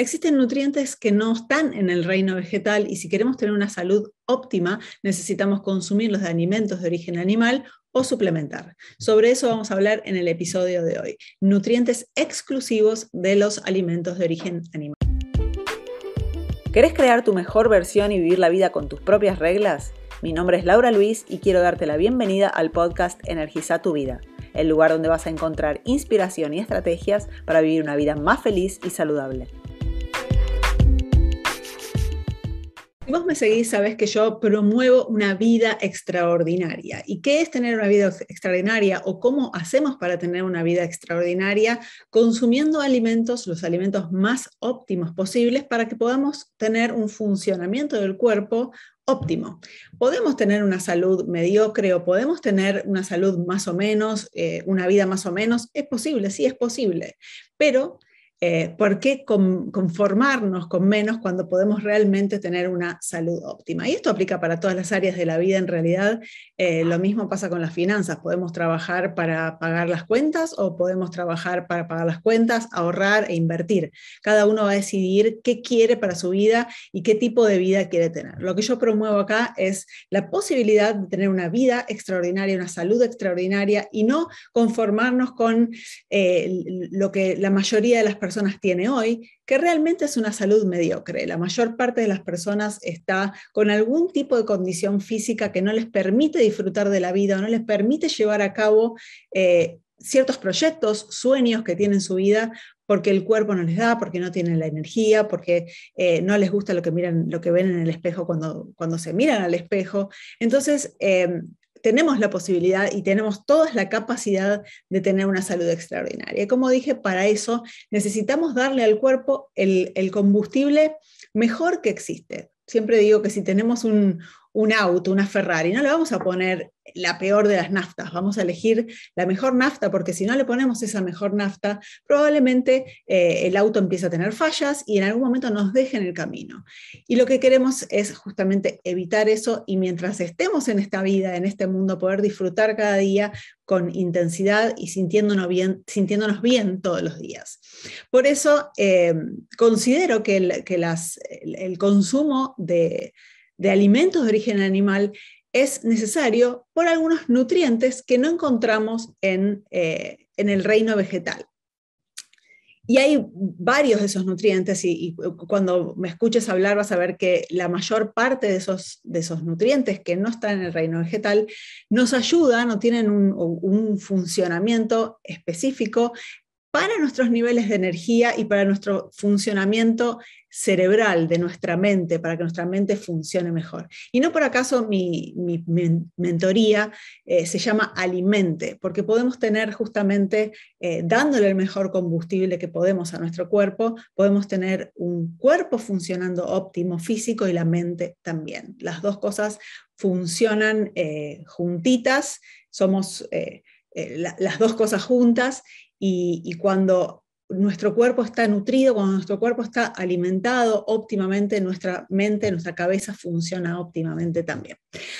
Existen nutrientes que no están en el reino vegetal y si queremos tener una salud óptima necesitamos consumirlos de alimentos de origen animal o suplementar. Sobre eso vamos a hablar en el episodio de hoy. Nutrientes exclusivos de los alimentos de origen animal. ¿Querés crear tu mejor versión y vivir la vida con tus propias reglas? Mi nombre es Laura Luis y quiero darte la bienvenida al podcast Energiza tu vida, el lugar donde vas a encontrar inspiración y estrategias para vivir una vida más feliz y saludable. Si vos me seguís, sabés que yo promuevo una vida extraordinaria. ¿Y qué es tener una vida extraordinaria o cómo hacemos para tener una vida extraordinaria? Consumiendo alimentos, los alimentos más óptimos posibles para que podamos tener un funcionamiento del cuerpo óptimo. Podemos tener una salud mediocre o podemos tener una salud más o menos, eh, una vida más o menos. Es posible, sí es posible, pero eh, ¿Por qué conformarnos con menos cuando podemos realmente tener una salud óptima? Y esto aplica para todas las áreas de la vida en realidad. Eh, lo mismo pasa con las finanzas. Podemos trabajar para pagar las cuentas o podemos trabajar para pagar las cuentas, ahorrar e invertir. Cada uno va a decidir qué quiere para su vida y qué tipo de vida quiere tener. Lo que yo promuevo acá es la posibilidad de tener una vida extraordinaria, una salud extraordinaria y no conformarnos con eh, lo que la mayoría de las personas personas tiene hoy, que realmente es una salud mediocre. La mayor parte de las personas está con algún tipo de condición física que no les permite disfrutar de la vida o no les permite llevar a cabo eh, ciertos proyectos, sueños que tienen su vida porque el cuerpo no les da, porque no tienen la energía, porque eh, no les gusta lo que miran, lo que ven en el espejo cuando, cuando se miran al espejo. Entonces, eh, tenemos la posibilidad y tenemos toda la capacidad de tener una salud extraordinaria. Como dije, para eso necesitamos darle al cuerpo el, el combustible mejor que existe. Siempre digo que si tenemos un, un auto, una Ferrari, no le vamos a poner la peor de las naftas, vamos a elegir la mejor nafta, porque si no le ponemos esa mejor nafta, probablemente eh, el auto empiece a tener fallas y en algún momento nos deje en el camino. Y lo que queremos es justamente evitar eso y mientras estemos en esta vida, en este mundo, poder disfrutar cada día con intensidad y sintiéndonos bien, sintiéndonos bien todos los días. Por eso eh, considero que, el consumo de de alimentos de origen animal es necesario por algunos nutrientes que no encontramos en, eh, el reino vegetal. Y hay varios de esos nutrientes y, cuando me escuches hablar vas a ver que la mayor parte de esos, de esos nutrientes que no están en el reino vegetal nos ayudan o tienen un, un funcionamiento específico para nuestros niveles de energía y para nuestro funcionamiento cerebral de nuestra mente, para que nuestra mente funcione mejor. Y no por acaso mi, mentoría eh, se llama Alimente, porque podemos tener justamente, eh, dándole el mejor combustible que podemos a nuestro cuerpo, podemos tener un cuerpo funcionando óptimo físico y la mente también. Las dos cosas funcionan eh, juntitas, somos las dos cosas juntas y, cuando nuestro cuerpo está nutrido, cuando nuestro cuerpo está alimentado óptimamente, nuestra mente, nuestra cabeza funciona óptimamente también.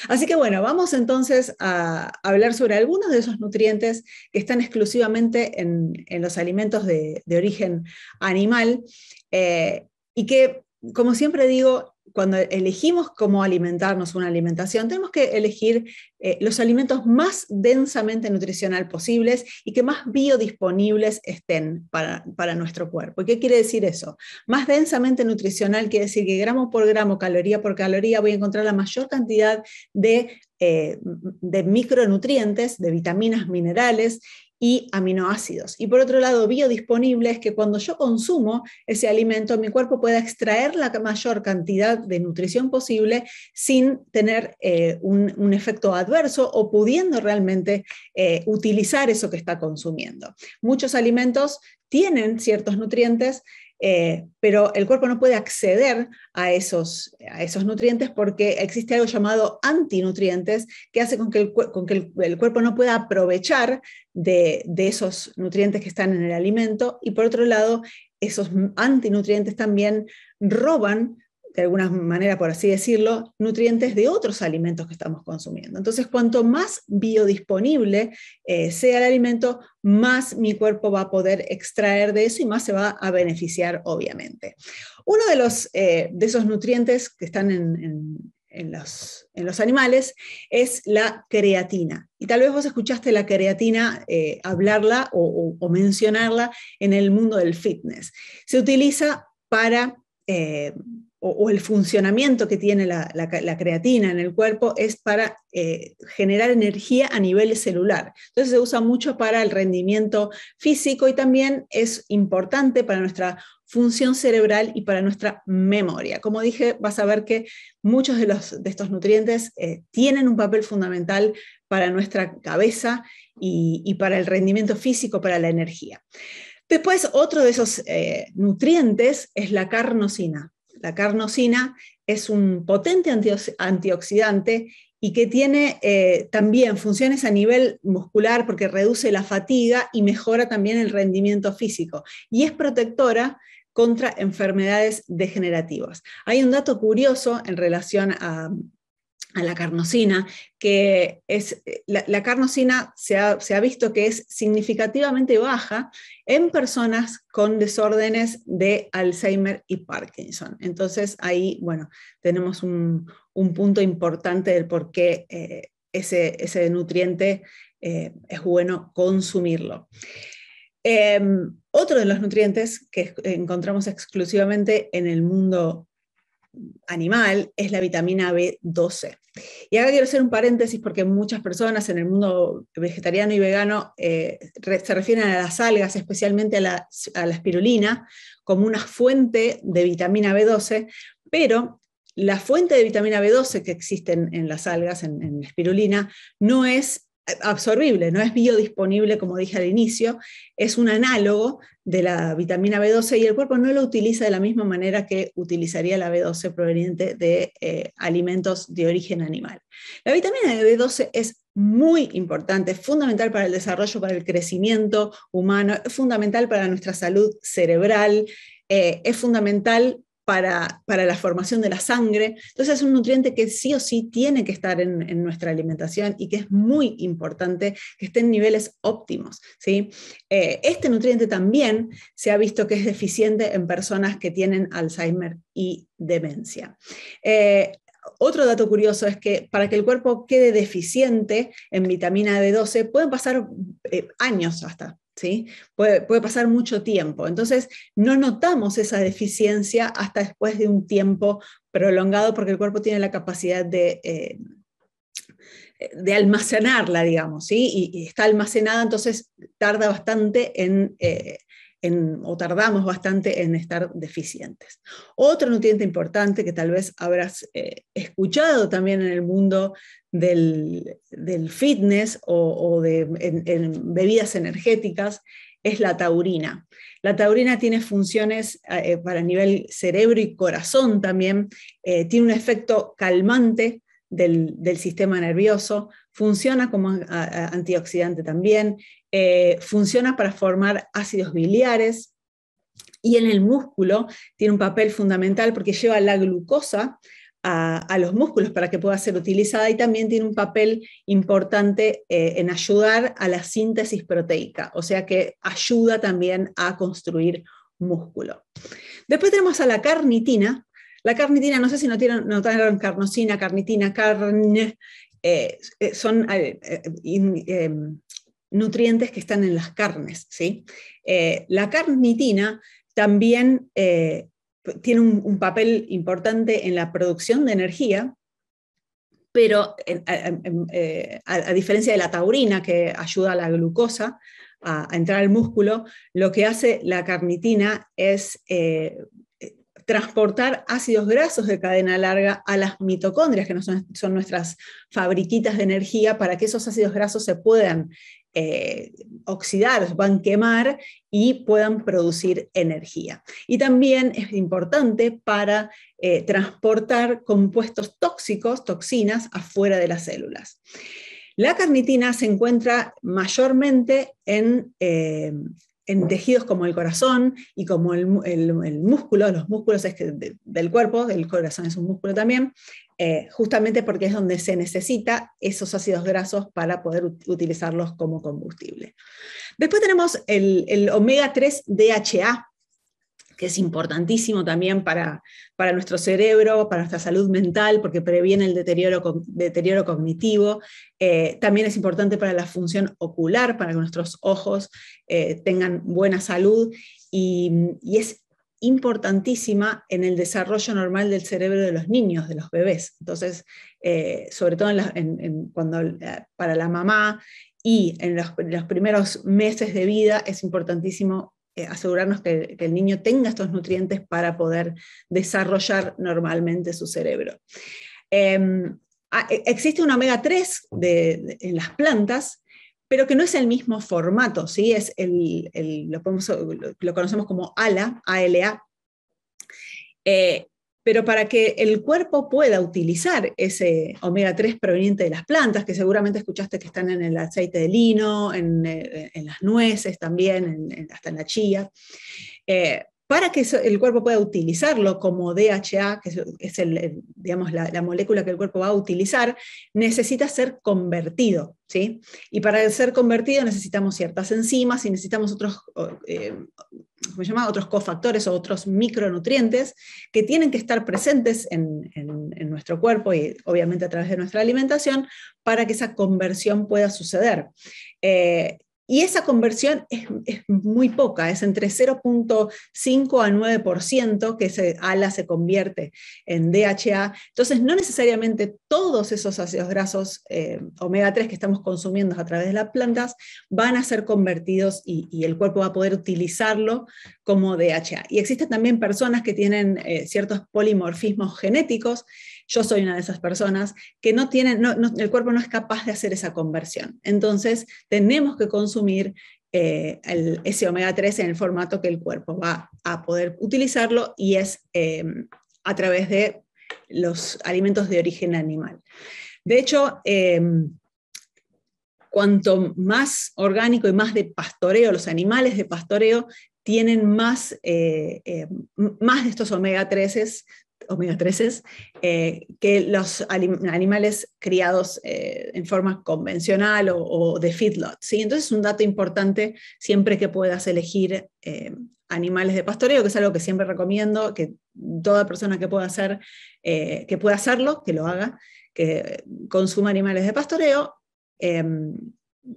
Así que bueno, vamos entonces a hablar sobre algunos de esos nutrientes que están exclusivamente en, los alimentos de, origen animal eh, y que, como siempre digo, cuando elegimos cómo alimentarnos una alimentación, tenemos que elegir eh, los alimentos más densamente nutricional posibles y que más biodisponibles estén para, nuestro cuerpo. ¿Qué quiere decir eso? Más densamente nutricional quiere decir que gramo por gramo, caloría por caloría, voy a encontrar la mayor cantidad de, eh, de micronutrientes, de vitaminas, minerales y aminoácidos. Y por otro lado, biodisponible es que cuando yo consumo ese alimento, mi cuerpo pueda extraer la mayor cantidad de nutrición posible sin tener eh, un, efecto adverso o pudiendo realmente eh, utilizar eso que está consumiendo. Muchos alimentos tienen ciertos nutrientes eh, pero el cuerpo no puede acceder a esos, a esos nutrientes porque existe algo llamado antinutrientes que hace con que el, cuerpo no pueda aprovechar de, esos nutrientes que están en el alimento. Y por otro lado, esos antinutrientes también roban de alguna manera, por así decirlo, nutrientes de otros alimentos que estamos consumiendo. Entonces, cuanto más biodisponible eh, sea el alimento, más mi cuerpo va a poder extraer de eso y más se va a beneficiar, obviamente. Uno de, los, eh, de esos nutrientes que están en, los, animales es la creatina. Y tal vez vos escuchaste la creatina eh, hablarla o, mencionarla en el mundo del fitness. Se utiliza para o, el funcionamiento que tiene la, creatina en el cuerpo es para eh, generar energía a nivel celular. Entonces se usa mucho para el rendimiento físico y también es importante para nuestra función cerebral y para nuestra memoria. Como dije, vas a ver que muchos de, los, de estos nutrientes eh, tienen un papel fundamental para nuestra cabeza y, para el rendimiento físico, para la energía. Después, otro de esos eh, nutrientes es la carnosina. La carnosina es un potente antioxidante y que tiene eh, también funciones a nivel muscular porque reduce la fatiga y mejora también el rendimiento físico. Y es protectora contra enfermedades degenerativas. Hay un dato curioso en relación a, a la carnosina, que es, la, carnosina se ha, visto que es significativamente baja en personas con desórdenes de Alzheimer y Parkinson. Entonces ahí, bueno, tenemos un, punto importante del por qué eh, ese, nutriente eh, es bueno consumirlo. Em, otro de los nutrientes que encontramos exclusivamente en el mundo animal es la vitamina B12. Y acá quiero hacer un paréntesis porque muchas personas en el mundo vegetariano y vegano eh, se refieren a las algas, especialmente a la, espirulina, como una fuente de vitamina B12, pero la fuente de vitamina B12 que existe en, las algas, en, en la espirulina, no es absorbible, no es biodisponible, como dije al inicio, es un análogo de la vitamina B12 y el cuerpo no lo utiliza de la misma manera que utilizaría la B12 proveniente de eh, alimentos de origen animal. La vitamina B12 es muy importante, es fundamental para el desarrollo, para el crecimiento humano, es fundamental para nuestra salud cerebral, eh, es fundamental para, la formación de la sangre. Entonces es un nutriente que sí o sí tiene que estar en, nuestra alimentación y que es muy importante que esté en niveles óptimos. ¿sí? Eh, este nutriente también se ha visto que es deficiente en personas que tienen Alzheimer y demencia. Eh, otro dato curioso es que para que el cuerpo quede deficiente en vitamina B12 pueden pasar eh, años hasta, Puede, pasar mucho tiempo. Entonces, no notamos esa deficiencia hasta después de un tiempo prolongado porque el cuerpo tiene la capacidad de... Eh, de almacenarla, digamos, ¿sí? Y, está almacenada, entonces tarda bastante en, eh, o tardamos bastante en estar deficientes. Otro nutriente importante que tal vez habrás eh, escuchado también en el mundo del, fitness o, de en, bebidas energéticas es la taurina. La taurina tiene funciones eh, para nivel cerebro y corazón también, eh, tiene un efecto calmante del, sistema nervioso, funciona como antioxidante también, eh, funciona para formar ácidos biliares y en el músculo tiene un papel fundamental porque lleva la glucosa a, los músculos para que pueda ser utilizada y también tiene un papel importante eh, en ayudar a la síntesis proteica, o sea que ayuda también a construir músculo. Después tenemos a la carnitina. La carnitina, no sé si notaron carnosina, carnitina, carne, eh, son nutrientes que están en las carnes. ¿sí? Eh, la carnitina también eh, tiene un, papel importante en la producción de energía, pero eh, a, diferencia de la taurina que ayuda a la glucosa a, entrar al músculo, lo que hace la carnitina es transportar ácidos grasos de cadena larga a las mitocondrias, que son, son, nuestras fabriquitas de energía, para que esos ácidos grasos se puedan eh, oxidar, van a quemar y puedan producir energía. Y también es importante para eh, transportar compuestos tóxicos, toxinas, afuera de las células. La carnitina se encuentra mayormente en, eh, en tejidos como el corazón y como el, músculo, los músculos del cuerpo, el corazón es un músculo también, eh, justamente porque es donde se necesita esos ácidos grasos para poder utilizarlos como combustible. Después tenemos el, omega 3 DHA, que es importantísimo también para, para, nuestro cerebro, para nuestra salud mental, porque previene el deterioro, deterioro cognitivo. Eh, también es importante para la función ocular, para que nuestros ojos eh, tengan buena salud. Y, y, es importantísima en el desarrollo normal del cerebro de los niños, de los bebés. Entonces, eh, sobre todo cuando, para la mamá y en los, primeros meses de vida es importantísimo asegurarnos que, el niño tenga estos nutrientes para poder desarrollar normalmente su cerebro. Em, ah, e, existe un omega 3 en las plantas pero que no es el mismo formato, ¿sí? Es el, lo, lo, conocemos como ALA, ALA. Eh, pero para que el cuerpo pueda utilizar ese omega 3 proveniente de las plantas, que seguramente escuchaste que están en el aceite de lino, en, eh, las nueces también, hasta en la chía, eh, para que el cuerpo pueda utilizarlo como DHA, que es la, molécula que el cuerpo va a utilizar, necesita ser convertido. ¿sí? Y para ser convertido necesitamos ciertas enzimas y necesitamos otros, eh, ¿cómo se llama? otros cofactores o otros micronutrientes que tienen que estar presentes en, nuestro cuerpo y obviamente a través de nuestra alimentación para que esa conversión pueda suceder. Eh, y esa conversión es, muy poca, es entre 0.5 a 9% que ese ALA se convierte en DHA. Entonces, no necesariamente todos esos ácidos grasos eh, omega 3 que estamos consumiendo a través de las plantas van a ser convertidos y, el cuerpo va a poder utilizarlo como DHA. Y existen también personas que tienen eh, ciertos polimorfismos genéticos yo soy una de esas personas que no tienen, el cuerpo no es capaz de hacer esa conversión. Entonces, tenemos que consumir eh, ese omega 3 en el formato que el cuerpo va a poder utilizarlo y es eh, a través de los alimentos de origen animal. De hecho, eh, cuanto más orgánico y más de pastoreo, los animales de pastoreo tienen más, más de estos omega 3 omega 3 eh, que los animales criados eh, en forma convencional o, de feedlot. ¿sí? Entonces es un dato importante siempre que puedas elegir eh, animales de pastoreo, que es algo que siempre recomiendo, que toda persona que pueda, hacer, que pueda hacerlo, que lo haga, que consuma animales de pastoreo em,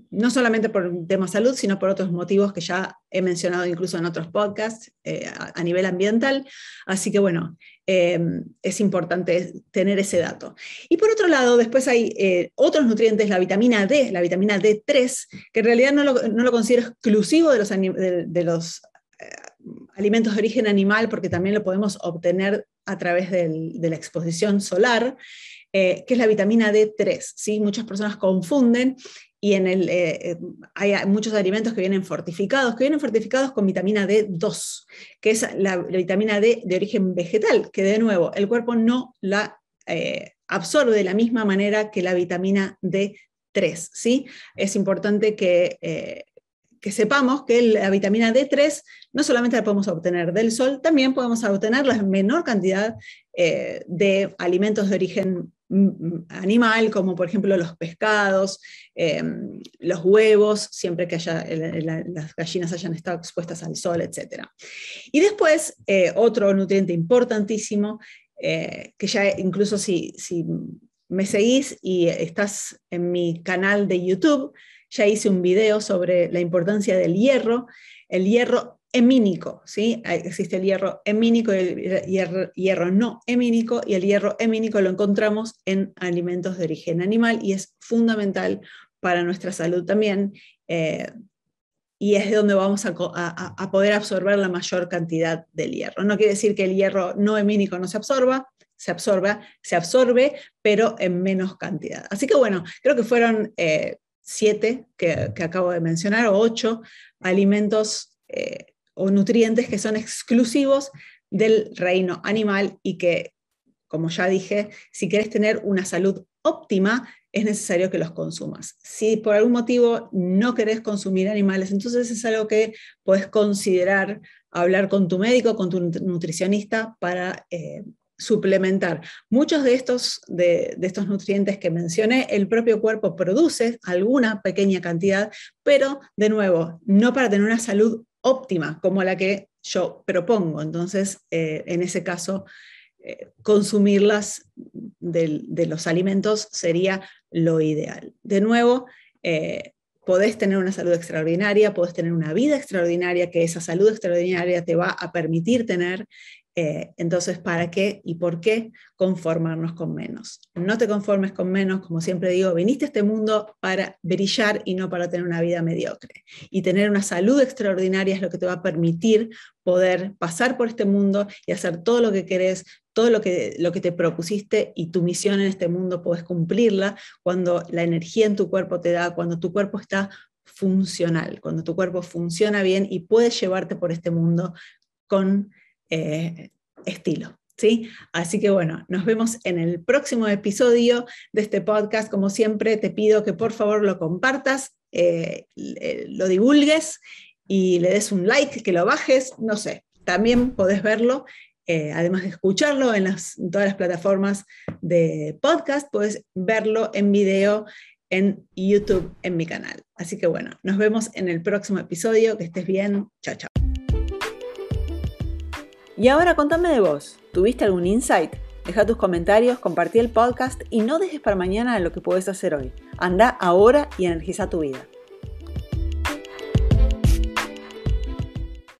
no solamente por un tema salud, sino por otros motivos que ya he mencionado incluso en otros podcasts eh, a, nivel ambiental. Así que bueno, em, es importante tener ese dato. Y por otro lado, después hay eh, otros nutrientes, la vitamina D, la vitamina D3, que en realidad no lo, considero exclusivo de los, de, los eh, alimentos de origen animal, porque también lo podemos obtener a través de la exposición solar. que es la vitamina D3. ¿sí? Muchas personas confunden y en el, eh, eh, hay muchos alimentos que vienen fortificados, que vienen fortificados con vitamina D2, que es la, vitamina D de origen vegetal, que de nuevo el cuerpo no la eh, absorbe de la misma manera que la vitamina D3. ¿sí? Es importante que, que sepamos que la vitamina D3 no solamente la podemos obtener del sol, también podemos obtenerla en menor cantidad de alimentos de origen animal, como por ejemplo los pescados, em, los huevos, siempre que las gallinas hayan estado expuestas al sol, etc. Y después, eh, otro nutriente importantísimo, eh, que ya incluso si, si me seguís y estás en mi canal de YouTube, ya hice un video sobre la importancia del hierro. El hierro hemínico, ¿sí? Existe el hierro hemínico y el hierro, no hemínico, y el hierro hemínico lo encontramos en alimentos de origen animal y es fundamental para nuestra salud también. Eh, y es de donde vamos a, poder absorber la mayor cantidad del hierro. No quiere decir que el hierro no hemínico no se absorba, se absorba, se absorbe, pero en menos cantidad. Así que bueno, creo que fueron eh, siete que, acabo de mencionar, o ocho alimentos eh, o nutrientes que son exclusivos del reino animal y que, como ya dije, si quieres tener una salud óptima, es necesario que los consumas. Si por algún motivo no querés consumir animales, entonces es algo que puedes considerar hablar con tu médico, con tu nutricionista para eh, suplementar. Muchos de estos, de, estos nutrientes que mencioné, el propio cuerpo produce alguna pequeña cantidad, pero de nuevo, no para tener una salud óptima como la que yo propongo. Entonces, eh, en ese caso, eh, consumirlas de, los alimentos sería lo ideal. De nuevo, eh, podés tener una salud extraordinaria, podés tener una vida extraordinaria, que esa salud extraordinaria te va a permitir tener eh, entonces, ¿para qué y por qué conformarnos con menos? No te conformes con menos, como siempre digo, viniste a este mundo para brillar y no para tener una vida mediocre. Y tener una salud extraordinaria es lo que te va a permitir poder pasar por este mundo y hacer todo lo que querés, todo lo que, lo que te propusiste y tu misión en este mundo puedes cumplirla cuando la energía en tu cuerpo te da, cuando tu cuerpo está funcional, cuando tu cuerpo funciona bien y puedes llevarte por este mundo con eh, estilo. ¿Sí? Así que bueno, nos vemos en el próximo episodio de este podcast. Como siempre, te pido que por favor lo compartas, eh, lo divulgues y le des un like, que lo bajes, no sé, también podés verlo. Eh, además de escucharlo en, en todas las plataformas de podcast, puedes verlo en video en YouTube en mi canal. Así que bueno, nos vemos en el próximo episodio. Que estés bien. Chao, chao. Y ahora contame de vos. ¿Tuviste algún insight? Deja tus comentarios, compartí el podcast y no dejes para mañana lo que puedes hacer hoy. Anda ahora y energiza tu vida.